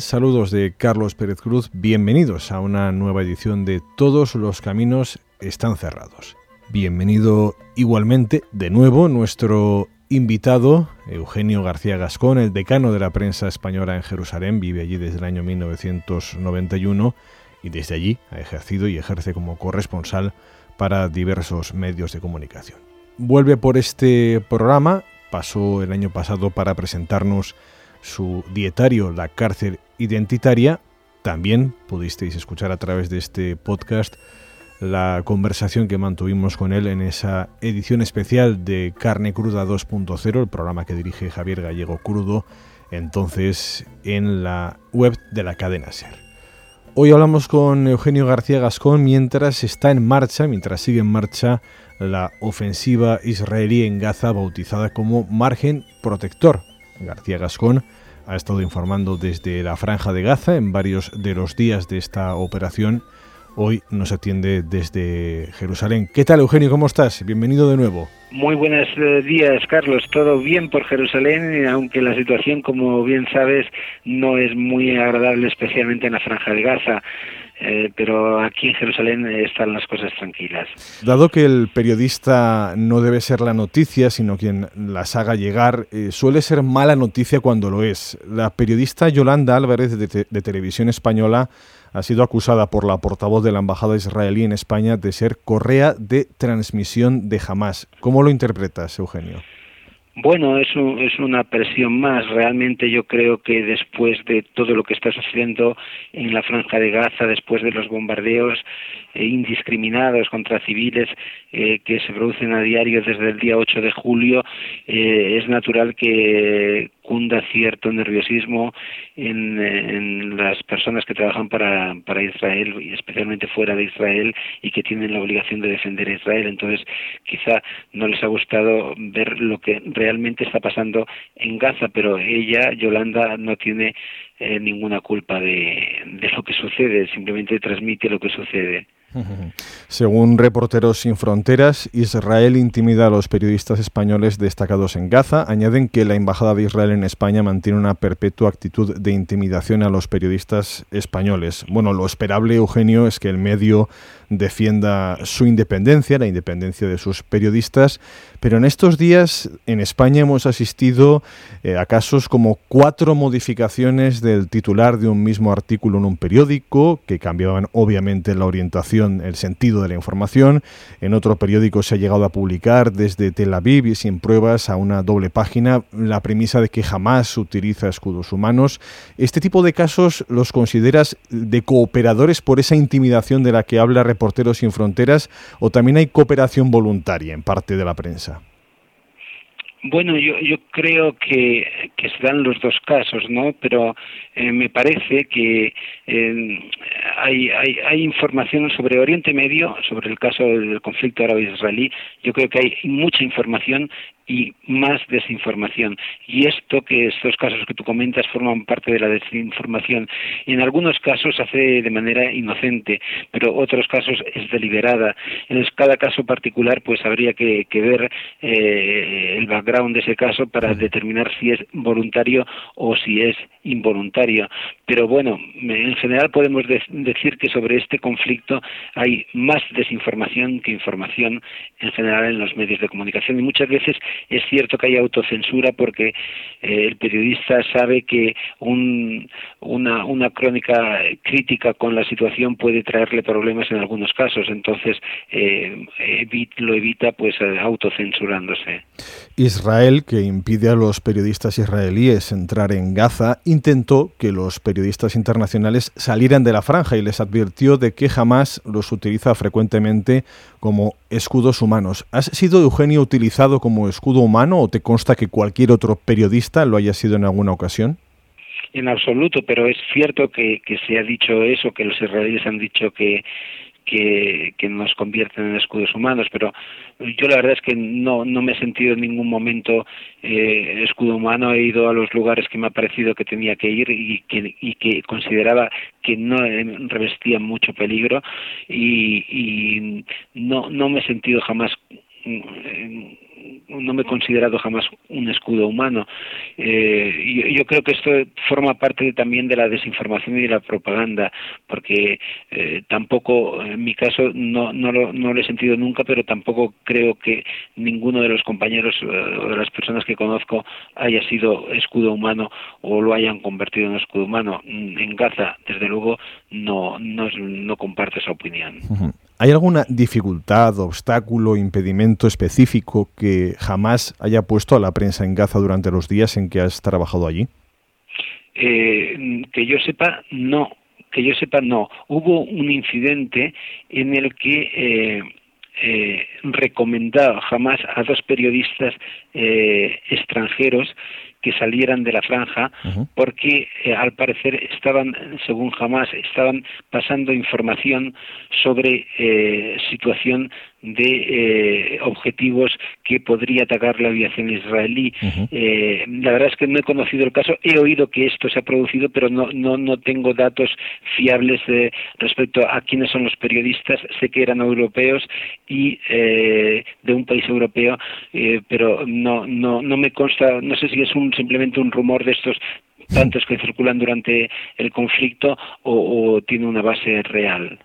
Saludos de Carlos Pérez Cruz. Bienvenidos a una nueva edición de Todos los caminos están cerrados. Bienvenido igualmente de nuevo nuestro invitado, Eugenio García Gascón, el decano de la prensa española en Jerusalén, vive allí desde el año 1991 y desde allí ha ejercido y ejerce como corresponsal para diversos medios de comunicación. Vuelve por este programa, pasó el año pasado para presentarnos su dietario La cárcel identitaria. También pudisteis escuchar a través de este podcast la conversación que mantuvimos con él en esa edición especial de Carne Cruda 2.0, el programa que dirige Javier Gallego Crudo, entonces en la web de la cadena Ser. Hoy hablamos con Eugenio García Gascón mientras está en marcha, mientras sigue en marcha la ofensiva israelí en Gaza bautizada como Margen Protector, García Gascón ha estado informando desde la Franja de Gaza en varios de los días de esta operación. Hoy nos atiende desde Jerusalén. ¿Qué tal, Eugenio? ¿Cómo estás? Bienvenido de nuevo. Muy buenos eh, días, Carlos. Todo bien por Jerusalén, aunque la situación, como bien sabes, no es muy agradable, especialmente en la Franja de Gaza. Eh, pero aquí en Jerusalén están las cosas tranquilas. Dado que el periodista no debe ser la noticia, sino quien las haga llegar, eh, suele ser mala noticia cuando lo es. La periodista Yolanda Álvarez de, de Televisión Española ha sido acusada por la portavoz de la Embajada israelí en España de ser correa de transmisión de Hamas. ¿Cómo lo interpretas, Eugenio? Bueno, es, es una presión más. Realmente yo creo que después de todo lo que está sucediendo en la franja de Gaza, después de los bombardeos indiscriminados contra civiles eh, que se producen a diario desde el día 8 de julio, eh, es natural que cunda cierto nerviosismo en, las personas que trabajan para, para Israel especialmente fuera de Israel y que tienen la obligación de defender a Israel. Entonces, quizá no les ha gustado ver lo que realmente está pasando en Gaza, pero ella, Yolanda, no tiene eh, ninguna culpa de, de lo que sucede, simplemente transmite lo que sucede. Según Reporteros Sin Fronteras, Israel intimida a los periodistas españoles destacados en Gaza. Añaden que la Embajada de Israel en España mantiene una perpetua actitud de intimidación a los periodistas españoles. Bueno, lo esperable, Eugenio, es que el medio defienda su independencia, la independencia de sus periodistas, pero en estos días en España hemos asistido eh, a casos como cuatro modificaciones del titular de un mismo artículo en un periódico, que cambiaban obviamente la orientación, el sentido de la información. En otro periódico se ha llegado a publicar desde Tel Aviv y sin pruebas a una doble página la premisa de que jamás utiliza escudos humanos. Este tipo de casos los consideras de cooperadores por esa intimidación de la que habla Reporteros sin Fronteras o también hay cooperación voluntaria en parte de la prensa? Bueno, yo, yo creo que, que se dan los dos casos, ¿no? Pero eh, me parece que eh, hay, hay, hay información sobre Oriente Medio, sobre el caso del conflicto árabe-israelí. Yo creo que hay mucha información y más desinformación. Y esto que estos casos que tú comentas forman parte de la desinformación. Y en algunos casos se hace de manera inocente, pero otros casos es deliberada. En cada caso particular, pues habría que, que ver eh, el background de ese caso para determinar si es voluntario o si es involuntario. Pero bueno, en general podemos de decir que sobre este conflicto hay más desinformación que información en general en los medios de comunicación y muchas veces es cierto que hay autocensura porque eh, el periodista sabe que un, una, crónica crítica con la situación puede traerle problemas en algunos casos, entonces eh, lo evita pues autocensurándose. Israel, que impide a los periodistas israelíes entrar en Gaza, intentó que los periodistas internacionales salieran de la franja y les advirtió de que jamás los utiliza frecuentemente como escudos humanos. ¿Has sido, Eugenio, utilizado como escudo humano o te consta que cualquier otro periodista lo haya sido en alguna ocasión? En absoluto, pero es cierto que, se ha dicho eso, que los israelíes han dicho que que, nos convierten en escudos humanos, pero yo la verdad es que no, no me he sentido en ningún momento eh, escudo humano, he ido a los lugares que me ha parecido que tenía que ir y que, consideraba que no revestían mucho peligro y, no, no me he sentido jamás no me he considerado jamás un escudo humano. Eh, yo, creo que esto forma parte también de la desinformación y de la propaganda, porque eh, tampoco, en mi caso, no, no, lo, no lo he sentido nunca, pero tampoco creo que ninguno de los compañeros eh, o de las personas que conozco haya sido escudo humano o lo hayan convertido en escudo humano. En Gaza, desde luego, no, no, no comparto esa opinión. ¿Hay alguna dificultad, obstáculo, impedimento específico que jamás haya puesto a la prensa en Gaza durante los días en que has trabajado allí? Eh, que yo sepa, no. Que yo sepa, no. Hubo un incidente en el que eh, eh, recomendado jamás a dos periodistas eh, extranjeros que salieran de la franja porque eh, al parecer estaban, según jamás, estaban pasando información sobre eh, situación de eh, objetivos que podría atacar la aviación israelí. eh, la verdad es que no he conocido el caso, he oído que esto se ha producido, pero no, no, no tengo datos fiables eh, respecto a quiénes son los periodistas. Sé que eran europeos y eh, de un país europeo, eh, pero no, no, no me consta, no sé si es un simplemente un rumor de estos tantos que circulan durante el conflicto o, tiene una base real.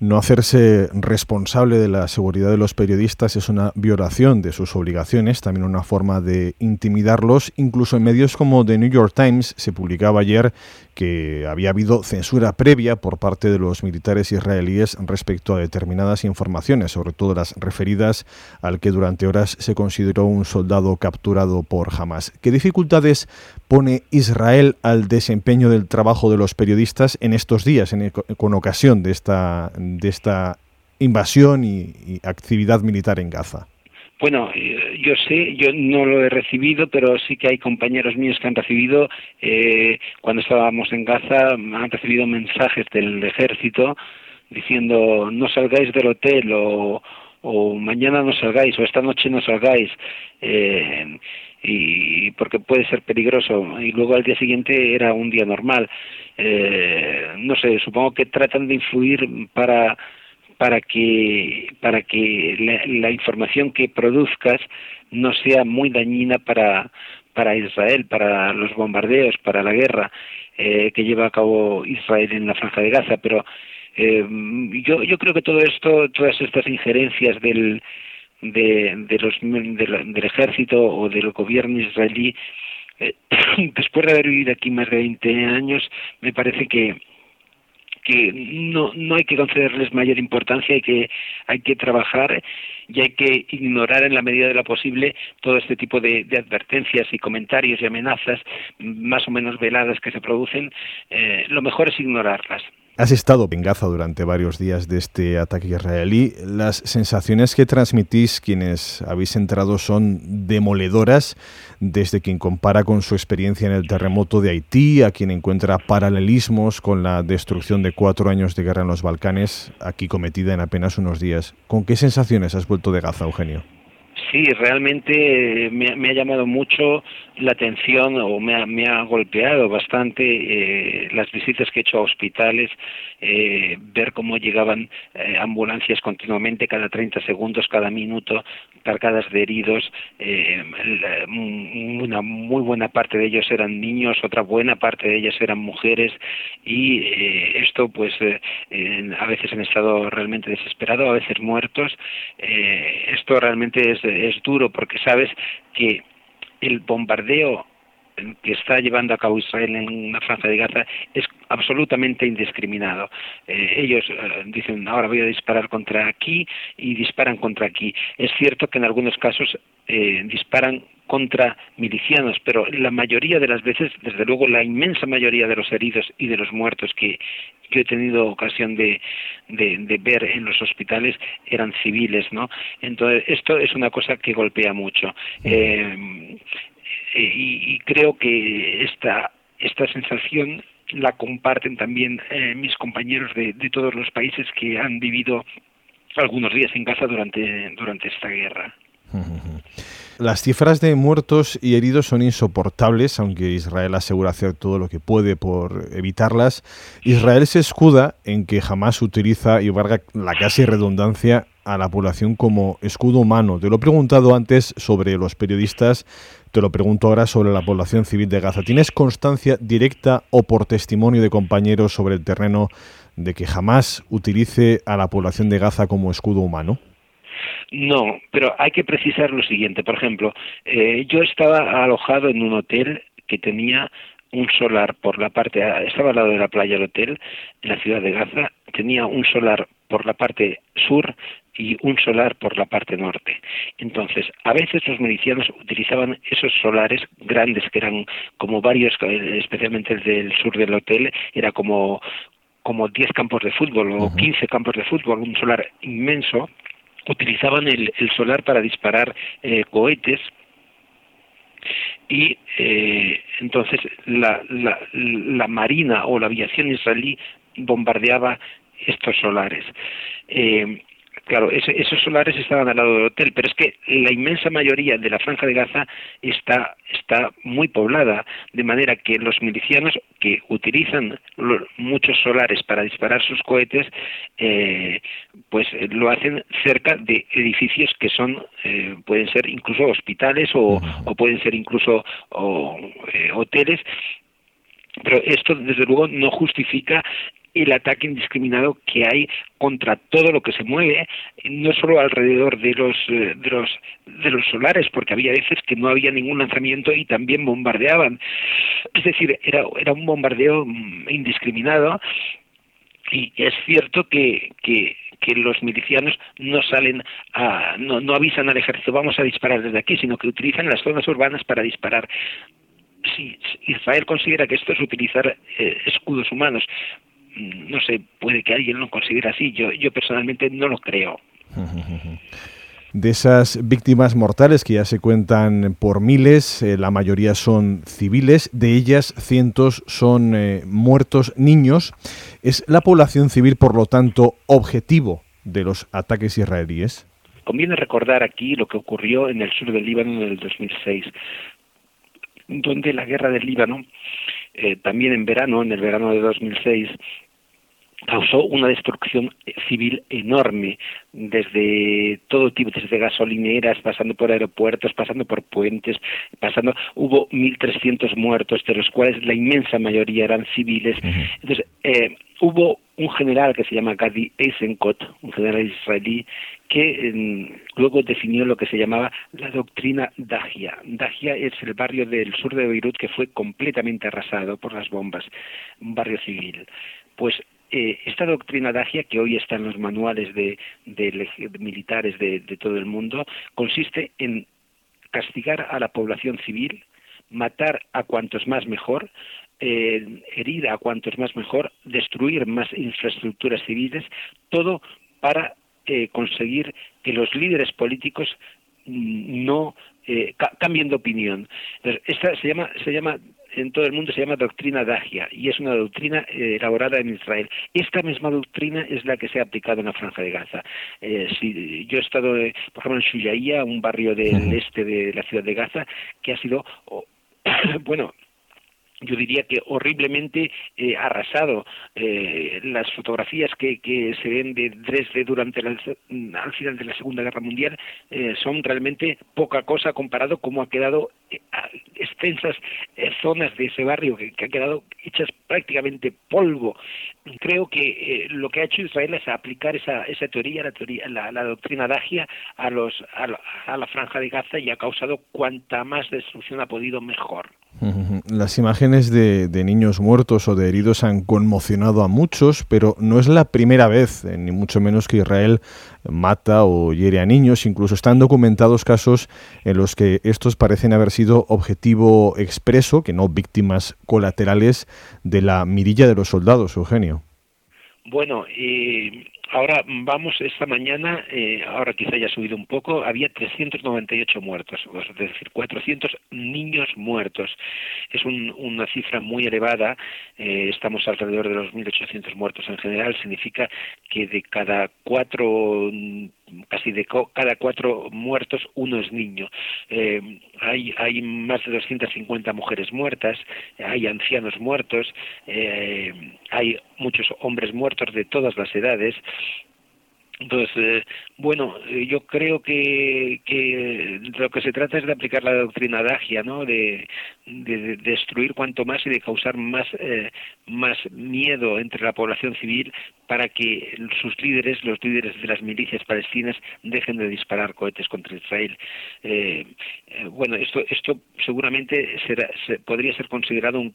No hacerse responsable de la seguridad de los periodistas es una violación de sus obligaciones, también una forma de intimidarlos. Incluso en medios como The New York Times se publicaba ayer que había habido censura previa por parte de los militares israelíes respecto a determinadas informaciones, sobre todo las referidas al que durante horas se consideró un soldado capturado por Hamas. ¿Qué dificultades pone Israel al desempeño del trabajo de los periodistas en estos días, con ocasión de esta, de esta invasión y actividad militar en Gaza? Bueno, eh, yo sé, yo no lo he recibido, pero sí que hay compañeros míos que han recibido, eh, cuando estábamos en Gaza, han recibido mensajes del ejército diciendo no salgáis del hotel o, o mañana no salgáis o esta noche no salgáis eh, y porque puede ser peligroso. Y luego al día siguiente era un día normal. Eh, no sé supongo que tratan de influir para para que para que la, información que produzcas no sea muy dañina para para Israel, para los bombardeos, para la guerra eh, que lleva a cabo Israel en la franja de Gaza, pero eh, yo yo creo que todo esto, todas estas injerencias del de, de los del ejército o del gobierno israelí eh, después de haber vivido aquí más de 20 años me parece que que no, no hay que concederles mayor importancia, hay que, hay que trabajar y hay que ignorar en la medida de lo posible todo este tipo de, advertencias y comentarios y amenazas más o menos veladas que se producen. Eh, lo mejor es ignorarlas. Has estado en Gaza durante varios días de este ataque israelí. Las sensaciones que transmitís quienes habéis entrado son demoledoras, desde quien compara con su experiencia en el terremoto de Haití, a quien encuentra paralelismos con la destrucción de cuatro años de guerra en los Balcanes, aquí cometida en apenas unos días. ¿Con qué sensaciones has vuelto de Gaza, Eugenio? Sí, realmente me, ha llamado mucho la atención o me ha, me ha golpeado bastante eh, las visitas que he hecho a hospitales, eh, ver cómo llegaban eh, ambulancias continuamente cada 30 segundos, cada minuto, cargadas de heridos, una muy buena parte de ellos eran niños, otra buena parte de ellas eran mujeres y esto pues a veces en estado realmente desesperado, a veces muertos. esto realmente es duro porque sabes que el bombardeo que está llevando a cabo Israel en la franja de Gaza es absolutamente indiscriminado. Eh, ellos eh, dicen, ahora voy a disparar contra aquí y disparan contra aquí. Es cierto que en algunos casos eh, disparan contra milicianos, pero la mayoría de las veces, desde luego la inmensa mayoría de los heridos y de los muertos que yo he tenido ocasión de, de, ver en los hospitales eran civiles, ¿no? Entonces, esto es una cosa que golpea mucho. Eh, y, creo que esta, esta sensación la comparten también eh, mis compañeros de, de, todos los países que han vivido algunos días en casa durante, durante esta guerra. Las cifras de muertos y heridos son insoportables, aunque Israel asegura hacer todo lo que puede por evitarlas. Israel se escuda en que jamás utiliza, y valga la casi redundancia, a la población como escudo humano. Te lo he preguntado antes sobre los periodistas, te lo pregunto ahora sobre la población civil de Gaza. ¿Tienes constancia directa o por testimonio de compañeros sobre el terreno de que jamás utilice a la población de Gaza como escudo humano? No, pero hay que precisar lo siguiente. Por ejemplo, eh, yo estaba alojado en un hotel que tenía un solar por la parte, estaba al lado de la playa del hotel, en la ciudad de Gaza, tenía un solar por la parte sur y un solar por la parte norte. Entonces, a veces los milicianos utilizaban esos solares grandes, que eran como varios, especialmente el del sur del hotel, era como como 10 campos de fútbol o 15 campos de fútbol, un solar inmenso, utilizaban el, solar para disparar eh, cohetes y eh, entonces la, la, la, marina o la aviación israelí bombardeaba estos solares. Eh, Claro, esos solares estaban al lado del hotel, pero es que la inmensa mayoría de la franja de Gaza está, está muy poblada, de manera que los milicianos que utilizan muchos solares para disparar sus cohetes, eh, pues lo hacen cerca de edificios que son, eh, pueden ser incluso hospitales o, o pueden ser incluso eh, hoteles. Pero esto desde luego no justifica el ataque indiscriminado que hay contra todo lo que se mueve, no solo alrededor de los, eh, de los, de los solares, porque había veces que no había ningún lanzamiento y también bombardeaban. Es decir, era, era un bombardeo mm, indiscriminado y es cierto que, que, los milicianos no salen a, no, no avisan al ejército vamos a disparar desde aquí, sino que utilizan las zonas urbanas para disparar si Israel considera que esto es utilizar eh, escudos humanos, no sé, puede que alguien lo considere así, yo, yo personalmente no lo creo. De esas víctimas mortales que ya se cuentan por miles, eh, la mayoría son civiles, de ellas cientos son eh, muertos niños. ¿Es la población civil, por lo tanto, objetivo de los ataques israelíes? Conviene recordar aquí lo que ocurrió en el sur del Líbano en el 2006, donde la guerra del Líbano, eh, también en verano, en el verano de 2006, causó una destrucción civil enorme desde todo tipo, desde gasolineras, pasando por aeropuertos, pasando por puentes, pasando, hubo 1.300 muertos, de los cuales la inmensa mayoría eran civiles. Entonces, eh, hubo un general que se llama Gadi Eisenkot, un general israelí, que luego definió lo que se llamaba la doctrina Dagia. Dagia es el barrio del sur de Beirut que fue completamente arrasado por las bombas, un barrio civil. Pues eh, esta doctrina dagia, que hoy está en los manuales de, militares de, todo el mundo, consiste en castigar a la población civil, matar a cuantos más mejor, eh, herir a cuantos más mejor, destruir más infraestructuras civiles, todo para eh, conseguir que los líderes políticos mm, no cambien de opinión. esta se llama, se llama en todo el mundo se llama doctrina dagia y es una doctrina eh, elaborada en Israel. Esta misma doctrina es la que se ha aplicado en la Franja de Gaza. Eh, si, yo he estado, eh, por ejemplo, en Shuyaía, un barrio del este de la ciudad de Gaza, que ha sido, bueno, yo diría que horriblemente eh, arrasado. Eh, las fotografías que, que, se ven de Dresde durante al final de la Segunda Guerra Mundial eh, son realmente poca cosa comparado cómo ha quedado extensas zonas de ese barrio que, que, han quedado hechas prácticamente polvo. Creo que lo que ha hecho Israel es aplicar esa, esa teoría, la, teoría la, la doctrina dagia, a, los, a, la, a la franja de Gaza y ha causado cuanta más destrucción ha podido mejor. Las imágenes de, niños muertos o de heridos han conmocionado a muchos, pero no es la primera vez, eh, ni mucho menos que Israel mata o hiere a niños. Incluso están documentados casos en los que estos parecen haber sido objetivo expreso, que no víctimas colaterales de la mirilla de los soldados, Eugenio. Bueno, y Ahora vamos, esta mañana, eh, ahora quizá haya subido un poco, había 398 muertos, es decir, 400 niños muertos. Es una cifra muy elevada, eh, estamos alrededor de los 1.800 muertos en general, significa que de cada cuatro casi de cada cuatro muertos uno es niño. Eh, hay, hay más de 250 mujeres muertas, hay ancianos muertos, eh, hay muchos hombres muertos de todas las edades. Entonces, eh, bueno, yo creo que, que lo que se trata es de aplicar la doctrina dagia, ¿no? De, de, destruir cuanto más y de causar más, más miedo entre la población civil para que sus líderes, los líderes de las milicias palestinas, dejen de disparar cohetes contra Israel. Eh, eh, bueno, esto, esto seguramente será, podría ser considerado un,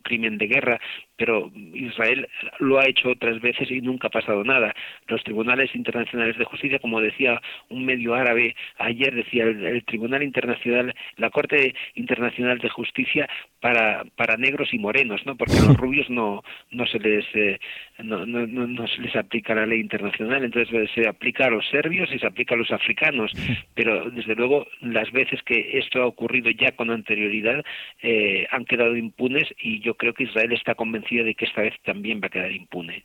crimen de guerra, pero Israel lo ha hecho otras veces y nunca ha pasado nada. Los tribunales internacionales de justicia, como decía un medio árabe ayer, decía el, Tribunal Internacional, la Corte Internacional de Justicia para, para negros y morenos, ¿no? Porque a los rubios no, no se les eh, no, no, no, se les aplica la ley internacional, entonces eh, se aplica a los serbios y se aplica a los africanos, pero desde luego las veces que esto ha ocurrido ya con anterioridad eh, han quedado impunes y yo creo que Israel está convencido de que esta vez también va a quedar impune.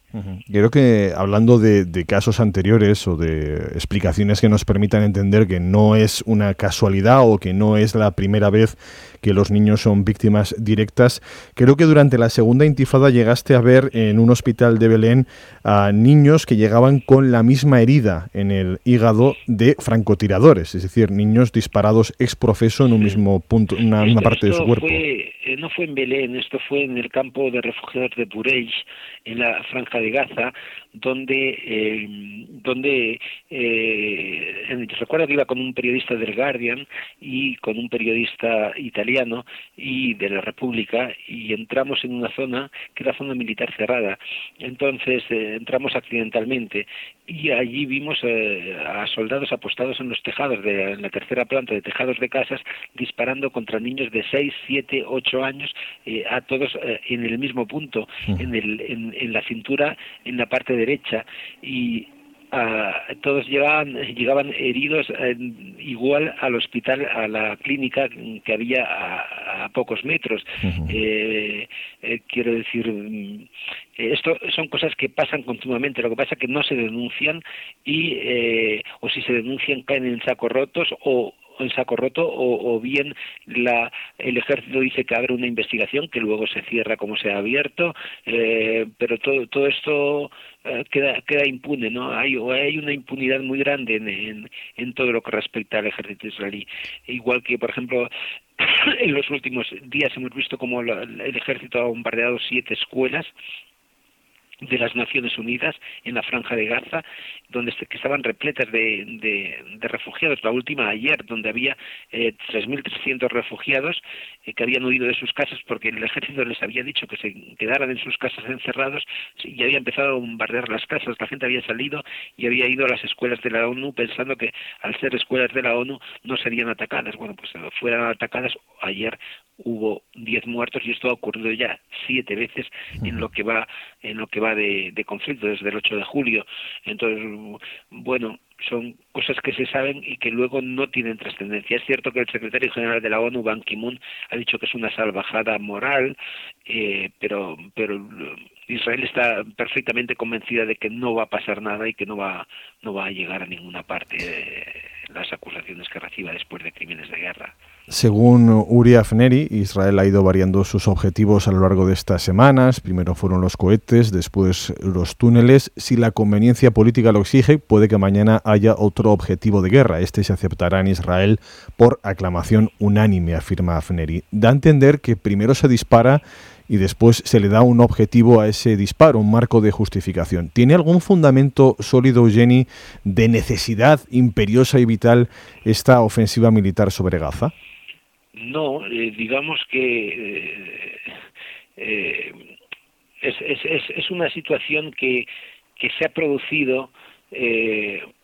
Creo que hablando de, de casos anteriores o de explicaciones que nos permitan entender que no es una casualidad o que no es la primera vez que los niños son víctimas directas. Creo que durante la segunda intifada llegaste a ver en un hospital de Belén a niños que llegaban con la misma herida en el hígado de francotiradores, es decir, niños disparados ex profeso en un mismo punto, una misma parte de su cuerpo. Eh, no fue en Belén, esto fue en el campo de refugiados de Bureij, en la franja de Gaza, donde, eh, donde eh, recuerdo que iba con un periodista del Guardian y con un periodista italiano y de la República y entramos en una zona que era zona militar cerrada. Entonces eh, entramos accidentalmente y allí vimos eh, a soldados apostados en los tejados de en la tercera planta de tejados de casas disparando contra niños de 6, 7, 8 años a todos en el mismo punto, en, el, en, en la cintura, en la parte derecha y todos llegaban, llegaban heridos igual al hospital, a la clínica que había a, pocos metros. Eh, eh, quiero decir, mm, esto son cosas que pasan continuamente. Lo que pasa es que no se denuncian y eh, o si se denuncian caen en sacos rotos o en saco roto o, bien la, el ejército dice que abre una investigación que luego se cierra como se ha abierto eh, pero todo todo esto eh, queda queda impune no hay hay una impunidad muy grande en, en, todo lo que respecta al ejército israelí. Igual que por ejemplo en los últimos días hemos visto como el ejército ha bombardeado siete escuelas de las Naciones Unidas en la franja de Gaza, donde que estaban repletas de, de, refugiados. La última ayer, donde había eh, 3.300 refugiados eh, que habían huido de sus casas porque el ejército les había dicho que se quedaran en sus casas encerrados y había empezado a bombardear las casas. La gente había salido y había ido a las escuelas de la ONU pensando que al ser escuelas de la ONU no serían atacadas. Bueno, pues fueran atacadas. Ayer hubo 10 muertos y esto ha ocurrido ya siete veces en lo que va en lo que va de, de conflicto desde el 8 de julio. Entonces, bueno, son cosas que se saben y que luego no tienen trascendencia. Es cierto que el secretario general de la ONU, Ban Ki-moon, ha dicho que es una salvajada moral, eh, pero, pero Israel está perfectamente convencida de que no va a pasar nada y que no va, no va a llegar a ninguna parte. Las acusaciones que reciba después de crímenes de guerra. Según Uri Afneri, Israel ha ido variando sus objetivos a lo largo de estas semanas. Primero fueron los cohetes, después los túneles. Si la conveniencia política lo exige, puede que mañana haya otro objetivo de guerra. Este se aceptará en Israel por aclamación unánime, afirma Afneri. Da a entender que primero se dispara y después se le da un objetivo a ese disparo, un marco de justificación. ¿Tiene algún fundamento sólido, Jenny, de necesidad imperiosa y vital esta ofensiva militar sobre Gaza? No, eh, digamos que eh, eh, es, es, una situación que, que se ha producido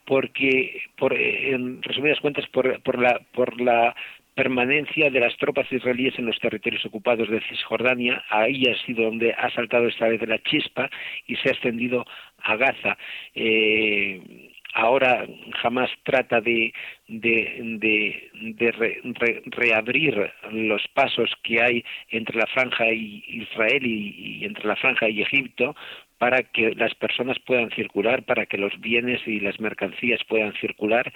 porque, por, en resumidas cuentas, por, por, la, por la permanencia de las tropas israelíes en los territorios ocupados de Cisjordania. Ahí ha sido donde ha saltado esta vez la chispa y se ha extendido a Gaza. Eh, ahora jamás trata de, de, reabrir los pasos que hay entre la franja y Israel y, entre la franja y Egipto para que las personas puedan circular, para que los bienes y las mercancías puedan circular.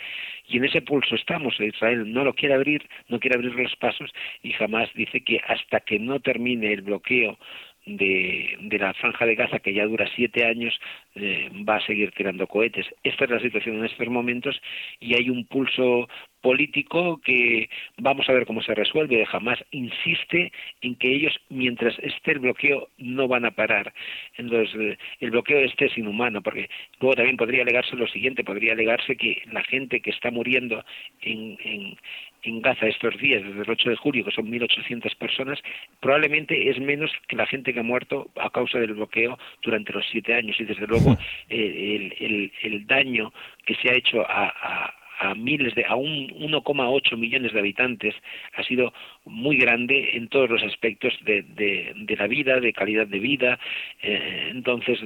Y en ese pulso estamos. Israel no lo quiere abrir, no quiere abrir los pasos y jamás dice que hasta que no termine el bloqueo de, la franja de Gaza, que ya dura siete años, eh, va a seguir tirando cohetes. Esta es la situación en estos momentos y hay un pulso político que vamos a ver cómo se resuelve. Jamás insiste en que ellos, mientras esté el bloqueo, no van a parar. Entonces, el bloqueo este es inhumano, porque luego también podría alegarse lo siguiente, podría alegarse que la gente que está muriendo en, en, en Gaza estos días, desde el 8 de julio, que son 1.800 personas, probablemente es menos que la gente que ha muerto a causa del bloqueo durante los siete años. Y desde luego eh, el, el, daño que se ha hecho a, a miles de a un 1,8 millones de habitantes ha sido muy grande en todos los aspectos de, de, la vida de calidad de vida eh, entonces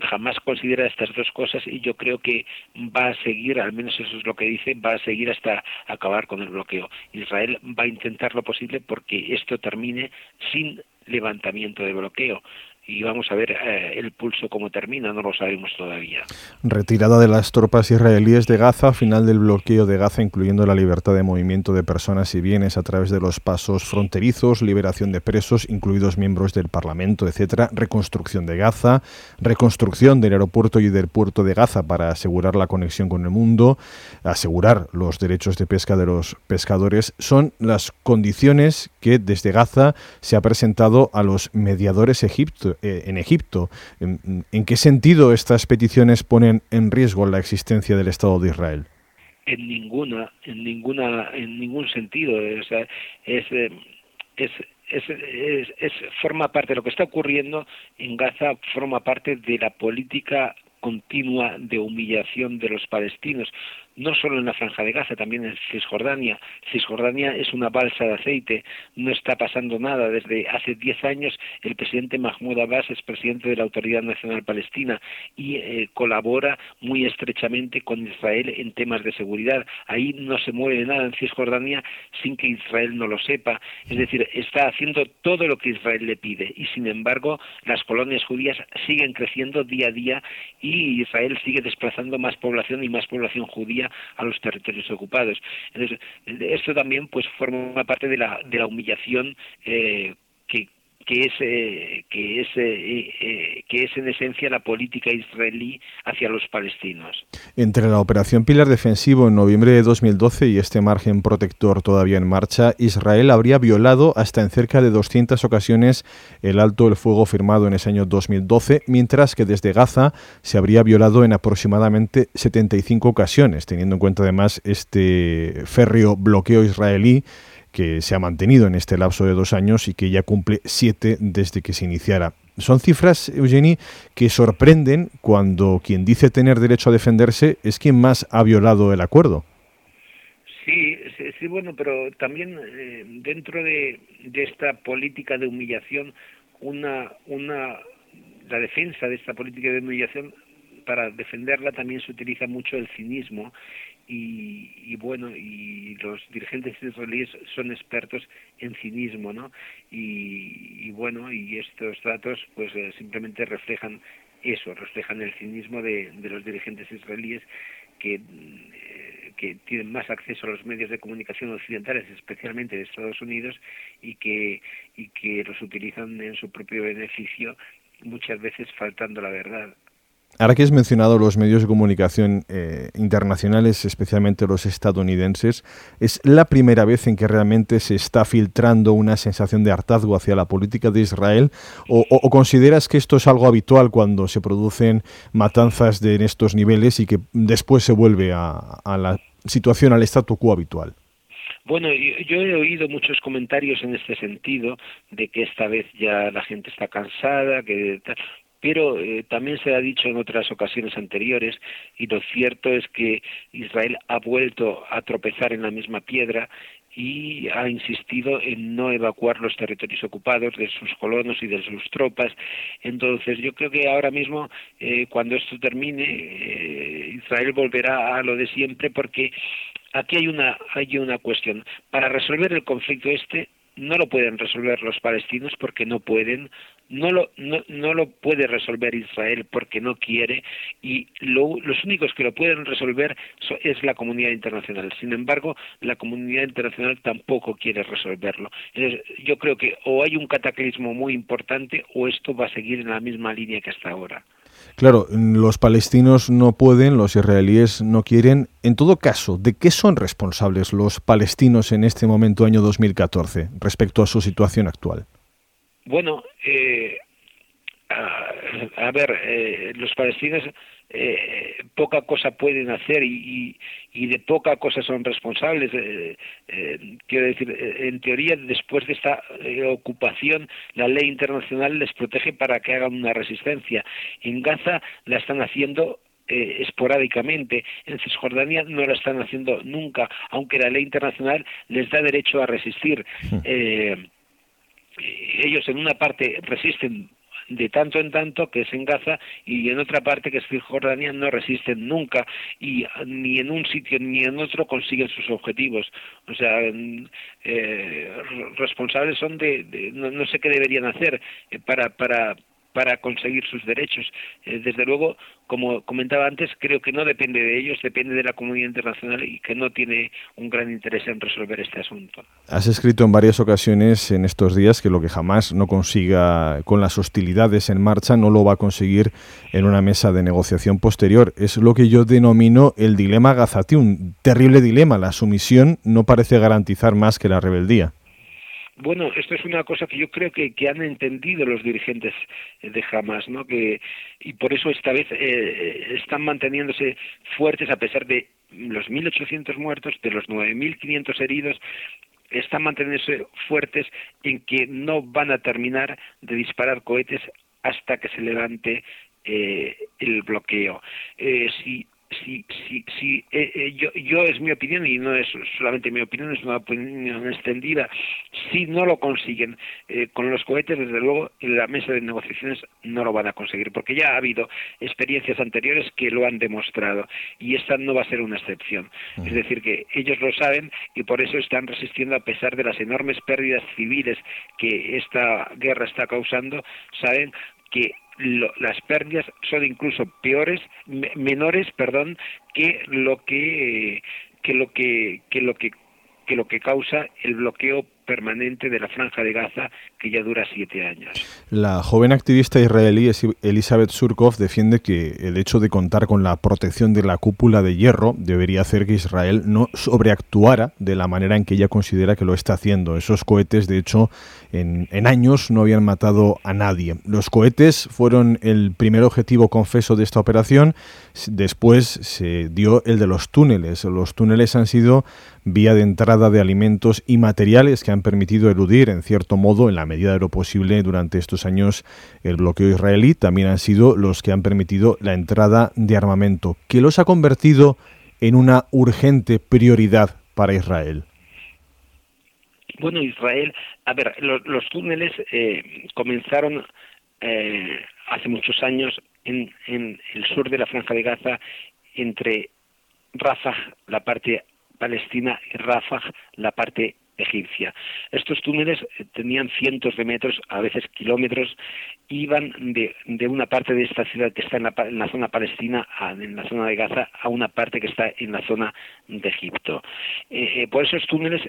jamás considera estas dos cosas y yo creo que va a seguir, al menos eso es lo que dice, va a seguir hasta acabar con el bloqueo. Israel va a intentar lo posible porque esto termine sin levantamiento de bloqueo y vamos a ver eh, el pulso cómo termina, no lo sabemos todavía. Retirada de las tropas israelíes de Gaza, final del bloqueo de Gaza, incluyendo la libertad de movimiento de personas y bienes a través de los pasos fronterizos, liberación de presos, incluidos miembros del Parlamento, etcétera, reconstrucción de Gaza, reconstrucción del aeropuerto y del puerto de Gaza para asegurar la conexión con el mundo, asegurar los derechos de pesca de los pescadores, son las condiciones que desde Gaza se ha presentado a los mediadores eh, en Egipto. ¿En, qué sentido estas peticiones ponen en riesgo la existencia del Estado de Israel? En ninguna, en ninguna, en ningún sentido. Eh, es, forma parte de lo que está ocurriendo en Gaza, forma parte de la política continua de humillación de los palestinos no solo en la franja de Gaza, también en Cisjordania. Cisjordania es una balsa de aceite, no está pasando nada. Desde hace diez años el presidente Mahmoud Abbas es presidente de la Autoridad Nacional Palestina y eh, colabora muy estrechamente con Israel en temas de seguridad. Ahí no se mueve nada en Cisjordania sin que Israel no lo sepa. Es decir, está haciendo todo lo que Israel le pide y sin embargo las colonias judías siguen creciendo día a día y Israel sigue desplazando más población y más población judía a los territorios ocupados. Entonces, esto también pues forma parte de la, de la humillación eh, que es eh, que es eh, eh, que es en esencia la política israelí hacia los palestinos. Entre la operación Pilar defensivo en noviembre de 2012 y este margen protector todavía en marcha, Israel habría violado hasta en cerca de 200 ocasiones el alto el fuego firmado en ese año 2012, mientras que desde Gaza se habría violado en aproximadamente 75 ocasiones, teniendo en cuenta además este férreo bloqueo israelí que se ha mantenido en este lapso de dos años y que ya cumple siete desde que se iniciara. Son cifras, Eugenie, que sorprenden cuando quien dice tener derecho a defenderse es quien más ha violado el acuerdo. Sí, sí, bueno, pero también eh, dentro de, de, esta política de humillación, una, una, la defensa de esta política de humillación, para defenderla también se utiliza mucho el cinismo y, bueno y los dirigentes israelíes son expertos en cinismo no y, bueno y estos datos pues eh, simplemente reflejan eso reflejan el cinismo de, de los dirigentes israelíes que eh, que tienen más acceso a los medios de comunicación occidentales, especialmente de Estados Unidos, y que, y que los utilizan en su propio beneficio, muchas veces faltando la verdad. Ahora que has mencionado los medios de comunicación eh, internacionales, especialmente los estadounidenses, ¿es la primera vez en que realmente se está filtrando una sensación de hartazgo hacia la política de Israel? ¿O, consideras que esto es algo habitual cuando se producen matanzas de, en estos niveles y que después se vuelve a, la situación, al statu quo habitual? Bueno, yo, he oído muchos comentarios en este sentido, de que esta vez ya la gente está cansada, que pero eh, también se ha dicho en otras ocasiones anteriores y lo cierto es que Israel ha vuelto a tropezar en la misma piedra y ha insistido en no evacuar los territorios ocupados de sus colonos y de sus tropas. Entonces, yo creo que ahora mismo, eh, cuando esto termine, eh, Israel volverá a lo de siempre porque aquí hay una, hay una cuestión. Para resolver el conflicto este, no lo pueden resolver los palestinos porque no pueden, no lo, no, no lo puede resolver Israel porque no quiere y los únicos que lo pueden resolver es la comunidad internacional. Sin embargo, la comunidad internacional tampoco quiere resolverlo. yo creo que o hay un cataclismo muy importante o esto va a seguir en la misma línea que hasta ahora. Claro, los palestinos no pueden, los israelíes no quieren. En todo caso, ¿de qué son responsables los palestinos en este momento, año 2014, respecto a su situación actual? Bueno, eh, a, ver, eh, los palestinos eh, poca cosa pueden hacer y, y, de poca cosa son responsables. Eh, eh, quiero decir, en teoría, después de esta ocupación, la ley internacional les protege para que hagan una resistencia. En Gaza la están haciendo esporádicamente. En Cisjordania no la están haciendo nunca, aunque la ley internacional les da derecho a resistir. Hmm. Ellos en una parte resisten de tanto en tanto que es en Gaza y en otra parte que es Cisjordania no resisten nunca y ni en un sitio ni en otro consiguen sus objetivos. O sea, eh, responsables son de, no, sé qué deberían hacer eh, para para para conseguir sus derechos. Eh, desde luego, como comentaba antes, creo que no depende de ellos, depende de la comunidad internacional y que no tiene un gran interés en resolver este asunto. Has escrito en varias ocasiones en estos días que lo que jamás no consiga con las hostilidades en marcha no lo va a conseguir en una mesa de negociación posterior. Es lo que yo denomino el dilema Gazati, un terrible dilema. La sumisión no parece garantizar más que la rebeldía. Bueno, esto es una cosa que yo creo que, han entendido los dirigentes de Hamas, ¿no? Que, y por eso esta vez eh, están manteniéndose fuertes a pesar de los 1.800 muertos, de los 9.500 heridos, están manteniéndose fuertes en que no van a terminar de disparar cohetes hasta que se levante eh, el bloqueo. Eh, si, si, si eh, eh, yo, yo es mi opinión y no es solamente mi opinión, es una opinión extendida, si no lo consiguen eh, con los cohetes, desde luego en la mesa de negociaciones no lo van a conseguir, porque ya ha habido experiencias anteriores que lo han demostrado y esta no va a ser una excepción. Es decir, que ellos lo saben y por eso están resistiendo a pesar de las enormes pérdidas civiles que esta guerra está causando, saben que las pérdidas son incluso peores, menores, perdón, que lo que que lo que que lo que que lo que causa el bloqueo permanente de la franja de Gaza que ya dura siete años. La joven activista israelí Elizabeth Surkov defiende que el hecho de contar con la protección de la cúpula de hierro debería hacer que Israel no sobreactuara de la manera en que ella considera que lo está haciendo. Esos cohetes, de hecho, en, en años no habían matado a nadie. Los cohetes fueron el primer objetivo confeso de esta operación. Después se dio el de los túneles. Los túneles han sido vía de entrada de alimentos y materiales que han permitido eludir, en cierto modo, en la medida de lo posible durante estos años, el bloqueo israelí. También han sido los que han permitido la entrada de armamento, que los ha convertido en una urgente prioridad para Israel. Bueno, Israel, a ver, los, túneles eh, comenzaron eh, hace muchos años en, en el sur de la franja de Gaza, entre Rafah, la parte Palestina y Rafah, la parte egipcia. Estos túneles eh, tenían cientos de metros, a veces kilómetros, iban de, de una parte de esta ciudad que está en la, zona palestina, en la zona de Gaza, a una parte que está en la zona de Egipto. Eh, eh, por esos túneles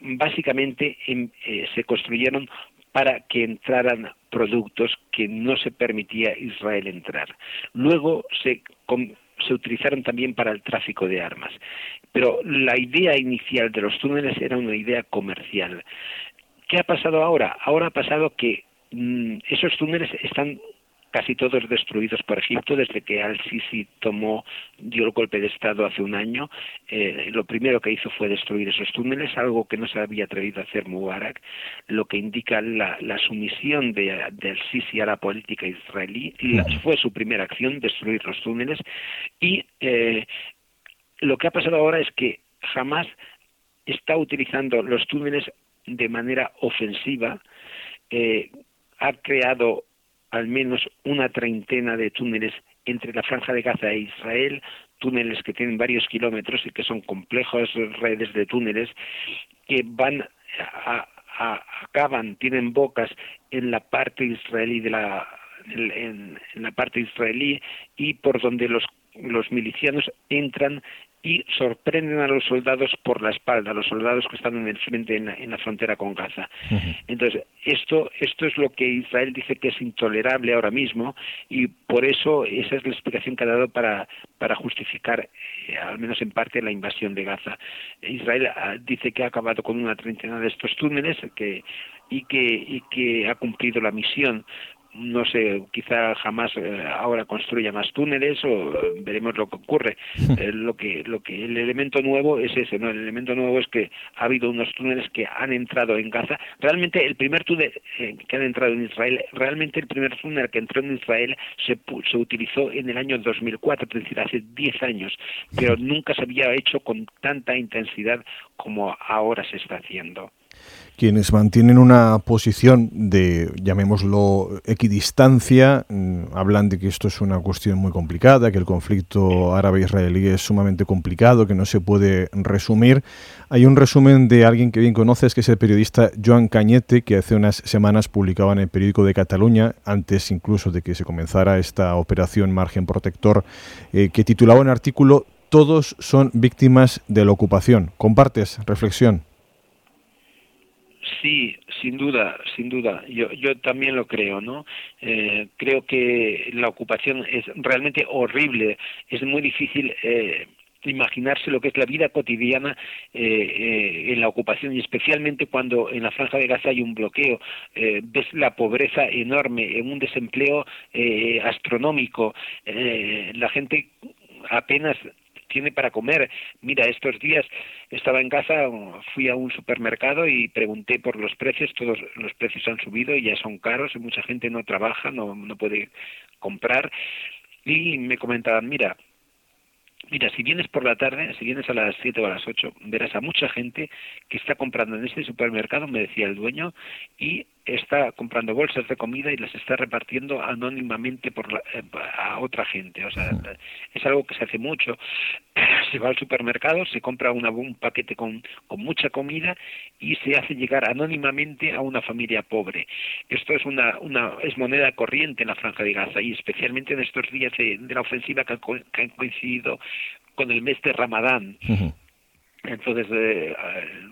básicamente em, se construyeron para que entraran productos que no se permitía Israel entrar. Luego se, se utilizaron también para el tráfico de armas. Pero la idea inicial de los túneles era una idea comercial. ¿Qué ha pasado ahora? Ahora ha pasado que mm, esos túneles están casi todos destruidos por Egipto desde que Al-Sisi tomó, dio el golpe de Estado hace un año. Eh, lo primero que hizo fue destruir esos túneles, algo que no se había atrevido a hacer Mubarak, lo que indica la, sumisión de, Al-Sisi a la política israelí. Fue su primera acción, destruir los túneles. Y eh, lo que ha pasado ahora es que jamás está utilizando los túneles de manera ofensiva, eh, ha creado al menos una treintena de túneles entre la franja de Gaza e Israel, túneles que tienen varios kilómetros y que son complejos redes de túneles que van a, acaban, tienen bocas en la parte israelí de la en, la parte israelí y por donde los milicianos entran y sorprenden a los soldados por la espalda, a los soldados que están en el frente en la, frontera con Gaza. Entonces, esto, esto es lo que Israel dice que es intolerable ahora mismo y por eso esa es la explicación que ha dado para, para justificar, eh, al menos en parte, la invasión de Gaza. Israel ah, dice que ha acabado con una treintena de estos túneles que, y, que, y que ha cumplido la misión no sé, quizá jamás eh, ahora construya más túneles o veremos lo que ocurre. Eh, lo que lo que el elemento nuevo es ese, no, el elemento nuevo es que ha habido unos túneles que han entrado en Gaza. Realmente el primer túnel eh, que han entrado en Israel, realmente el primer túnel que entró en Israel se se utilizó en el año 2004, es decir, hace 10 años, pero nunca se había hecho con tanta intensidad como ahora se está haciendo quienes mantienen una posición de, llamémoslo, equidistancia, mm, hablan de que esto es una cuestión muy complicada, que el conflicto árabe-israelí es sumamente complicado, que no se puede resumir. Hay un resumen de alguien que bien conoces, que es el periodista Joan Cañete, que hace unas semanas publicaba en el periódico de Cataluña, antes incluso de que se comenzara esta operación Margen Protector, eh, que titulaba un artículo Todos son víctimas de la ocupación. ¿Compartes? Reflexión. Sí, sin duda, sin duda. Yo, yo también lo creo, ¿no? Eh, creo que la ocupación es realmente horrible. Es muy difícil eh, imaginarse lo que es la vida cotidiana eh, en la ocupación y especialmente cuando en la franja de Gaza hay un bloqueo. ves la pobreza enorme, en un desempleo astronómico. la gente apenas tiene para comer. Mira, estos días estaba en casa, fui a un supermercado y pregunté por los precios, todos los precios han subido y ya son caros y mucha gente no trabaja, no, no puede comprar y me comentaban, mira, Mira, si vienes por la tarde, si vienes a las 7 o a las 8, verás a mucha gente que está comprando en este supermercado, me decía el dueño, y está comprando bolsas de comida y las está repartiendo anónimamente por eh, a otra gente. O sea, es algo que se hace mucho. Se va al supermercado, se compra una, un paquete con, con mucha comida y se hace llegar anónimamente a una familia pobre. Esto es una, una es moneda corriente en la franja de Gaza y especialmente en estos días de, la ofensiva que han, coincidido con el mes de Ramadán. Entonces, eh,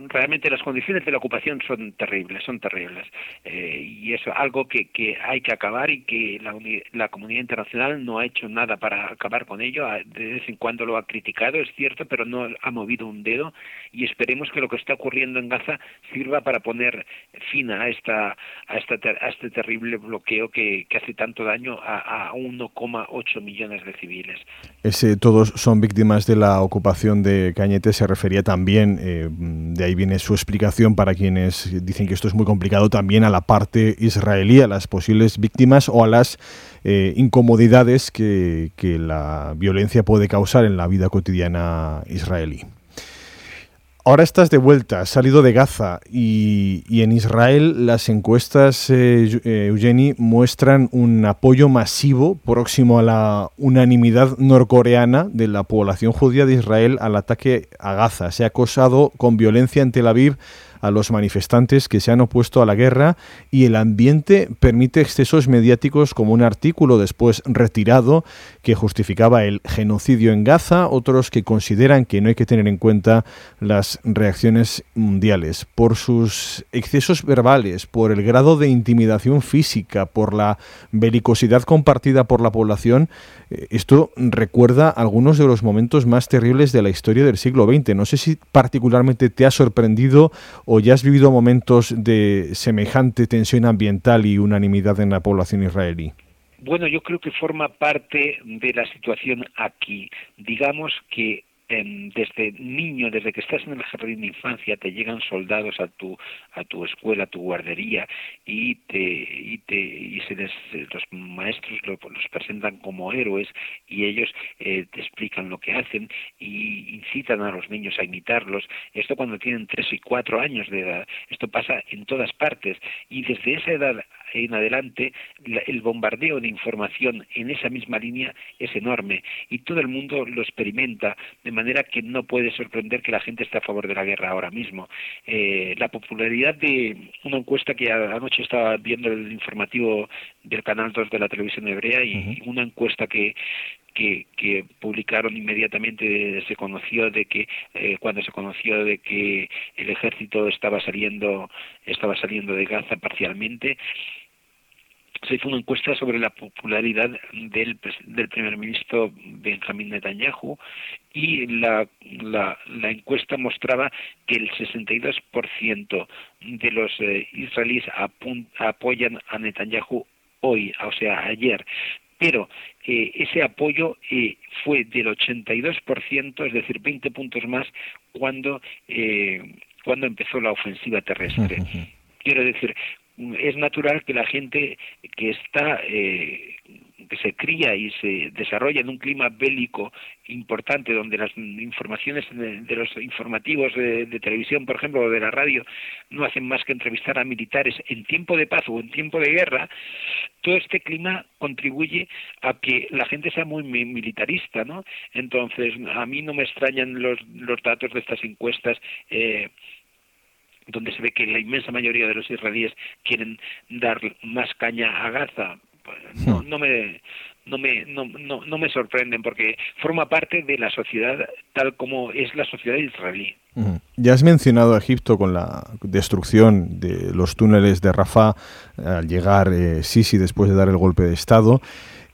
realmente las condiciones de la ocupación son terribles, son terribles. Eh, y es algo que, que, hay que acabar y que la, la, comunidad internacional no ha hecho nada para acabar con ello. De vez en cuando lo ha criticado, es cierto, pero no ha movido un dedo. Y esperemos que lo que está ocurriendo en Gaza sirva para poner fin a, esta, a, esta, a este terrible bloqueo que, que hace tanto daño a, a 1,8 millones de civiles. Ese, todos son víctimas de la ocupación de Cañete, se refería también, eh, de ahí viene su explicación para quienes dicen que esto es muy complicado, también a la parte israelí, a las posibles víctimas o a las eh, incomodidades que, que la violencia puede causar en la vida cotidiana israelí. Ahora estás de vuelta, has salido de Gaza y, en Israel las encuestas, eh, eh, muestran un apoyo masivo próximo a la unanimidad norcoreana de la población judía de Israel al ataque a Gaza. Se ha acosado con violencia en Tel Aviv a los manifestantes que se han opuesto a la guerra y el ambiente permite excesos mediáticos como un artículo después retirado que justificaba el genocidio en Gaza, otros que consideran que no hay que tener en cuenta las reacciones mundiales por sus excesos verbales, por el grado de intimidación física, por la belicosidad compartida por la población. Eh, esto recuerda algunos de los momentos más terribles de la historia del siglo XX. No sé si particularmente te ha sorprendido ya has vivido momentos de semejante tensión ambiental y unanimidad en la población israelí. Bueno, yo creo que forma parte de la situación aquí. Digamos que desde niño, desde que estás en el jardín de infancia, te llegan soldados a tu a tu escuela, a tu guardería y te y te y se les, los maestros los presentan como héroes y ellos eh, te explican lo que hacen y incitan a los niños a imitarlos. Esto cuando tienen tres y cuatro años de edad. Esto pasa en todas partes y desde esa edad en adelante el bombardeo de información en esa misma línea es enorme y todo el mundo lo experimenta de manera que no puede sorprender que la gente esté a favor de la guerra ahora mismo. Eh, la popularidad de una encuesta que anoche estaba viendo el informativo del canal 2 de la televisión hebrea y una encuesta que que, que, publicaron inmediatamente se conoció de que eh, cuando se conoció de que el ejército estaba saliendo estaba saliendo de Gaza parcialmente se hizo una encuesta sobre la popularidad del, del primer ministro Benjamín Netanyahu y la, la, la encuesta mostraba que el 62% de los eh, israelíes apoyan a Netanyahu hoy, o sea, ayer, pero eh, ese apoyo eh, fue del 82%, es decir, 20 puntos más cuando, eh, cuando empezó la ofensiva terrestre. Quiero decir, es natural que la gente que está eh, que se cría y se desarrolla en un clima bélico importante donde las informaciones de, los informativos de, televisión por ejemplo o de la radio no hacen más que entrevistar a militares en tiempo de paz o en tiempo de guerra todo este clima contribuye a que la gente sea muy militarista no entonces a mí no me extrañan los los datos de estas encuestas eh, donde se ve que la inmensa mayoría de los israelíes quieren dar más caña a Gaza. No, hmm. no me no me no, no, no me sorprenden porque forma parte de la sociedad tal como es la sociedad israelí. Hmm. Ya has mencionado a Egipto con la destrucción de los túneles de Rafah al llegar eh, Sisi después de dar el golpe de Estado.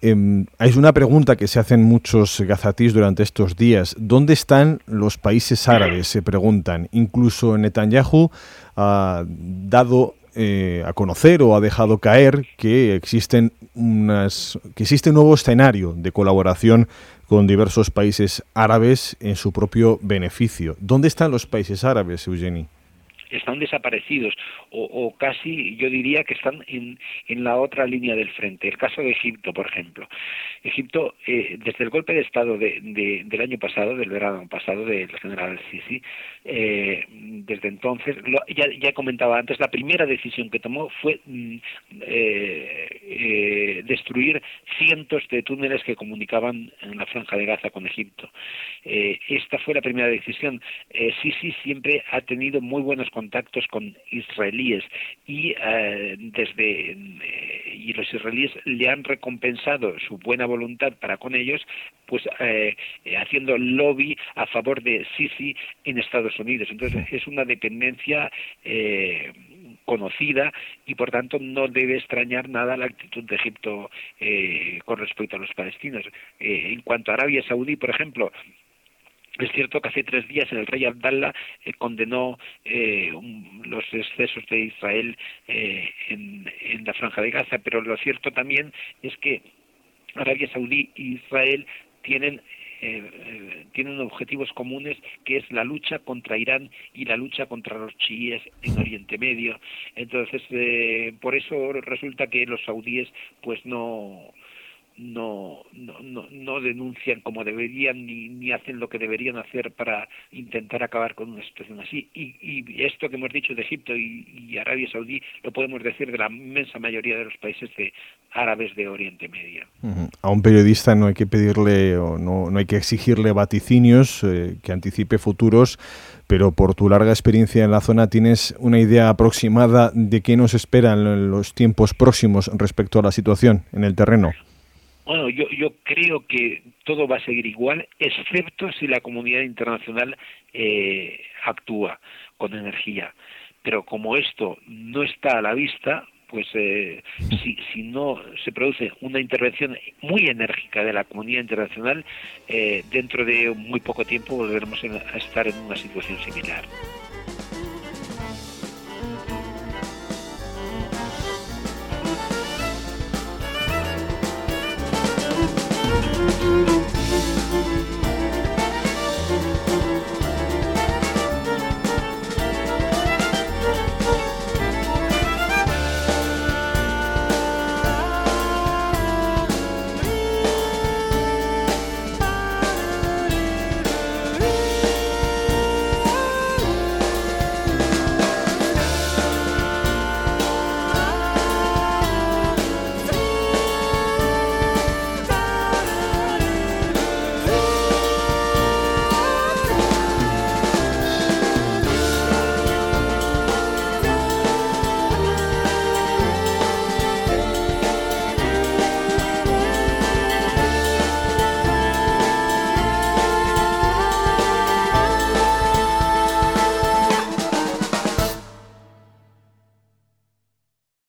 Eh, hay una pregunta que se hacen muchos gazatís durante estos días. ¿Dónde están los países árabes? Se preguntan. Incluso Netanyahu ha dado eh, a conocer o ha dejado caer que existen unas que existe un nuevo escenario de colaboración con diversos países árabes en su propio beneficio. ¿Dónde están los países árabes, Eugeni? Están desaparecidos o, casi yo diría que están en, en, la otra línea del frente. El caso de Egipto, por ejemplo. Egipto, eh, desde el golpe de Estado de, del año pasado, del verano pasado, del general Sisi, eh, desde entonces, ya, ya comentaba antes, la primera decisión que tomó fue mm, eh, destruir cientos de túneles que comunicaban en la franja de Gaza con Egipto. esta fue la primera decisión. Sisi siempre ha tenido muy buenos contactos con israelíes y eh, desde eh, y los israelíes le han recompensado su buena voluntad para con ellos pues eh, haciendo lobby a favor de Sisi en Estados Unidos entonces es una dependencia conocida y por tanto no debe extrañar nada la actitud de Egipto con respecto a los palestinos. en cuanto a Arabia Saudí, por ejemplo, es cierto que hace tres días el rey Abdallah eh, condenó eh, los excesos de Israel eh, en, la franja de Gaza, pero lo cierto también es que Arabia Saudí e Israel tienen tienen objetivos comunes que es la lucha contra Irán y la lucha contra los chiíes en Oriente Medio. Entonces, por eso resulta que los saudíes pues no no, no, no, denuncian como deberían ni, ni, hacen lo que deberían hacer para intentar acabar con una situación así. Y, y esto que hemos dicho de Egipto y, Arabia Saudí lo podemos decir de la inmensa mayoría de los países de árabes de Oriente Medio. A un periodista no hay que pedirle o no, no hay que exigirle vaticinios eh, que anticipe futuros, pero por tu larga experiencia en la zona tienes una idea aproximada de qué nos esperan en los tiempos próximos respecto a la situación en el terreno. Bueno, yo, yo creo que todo va a seguir igual, excepto si la comunidad internacional eh, actúa con energía. Pero como esto no está a la vista, pues eh, si, si no se produce una intervención muy enérgica de la comunidad internacional, eh, dentro de muy poco tiempo volveremos a estar en una situación similar.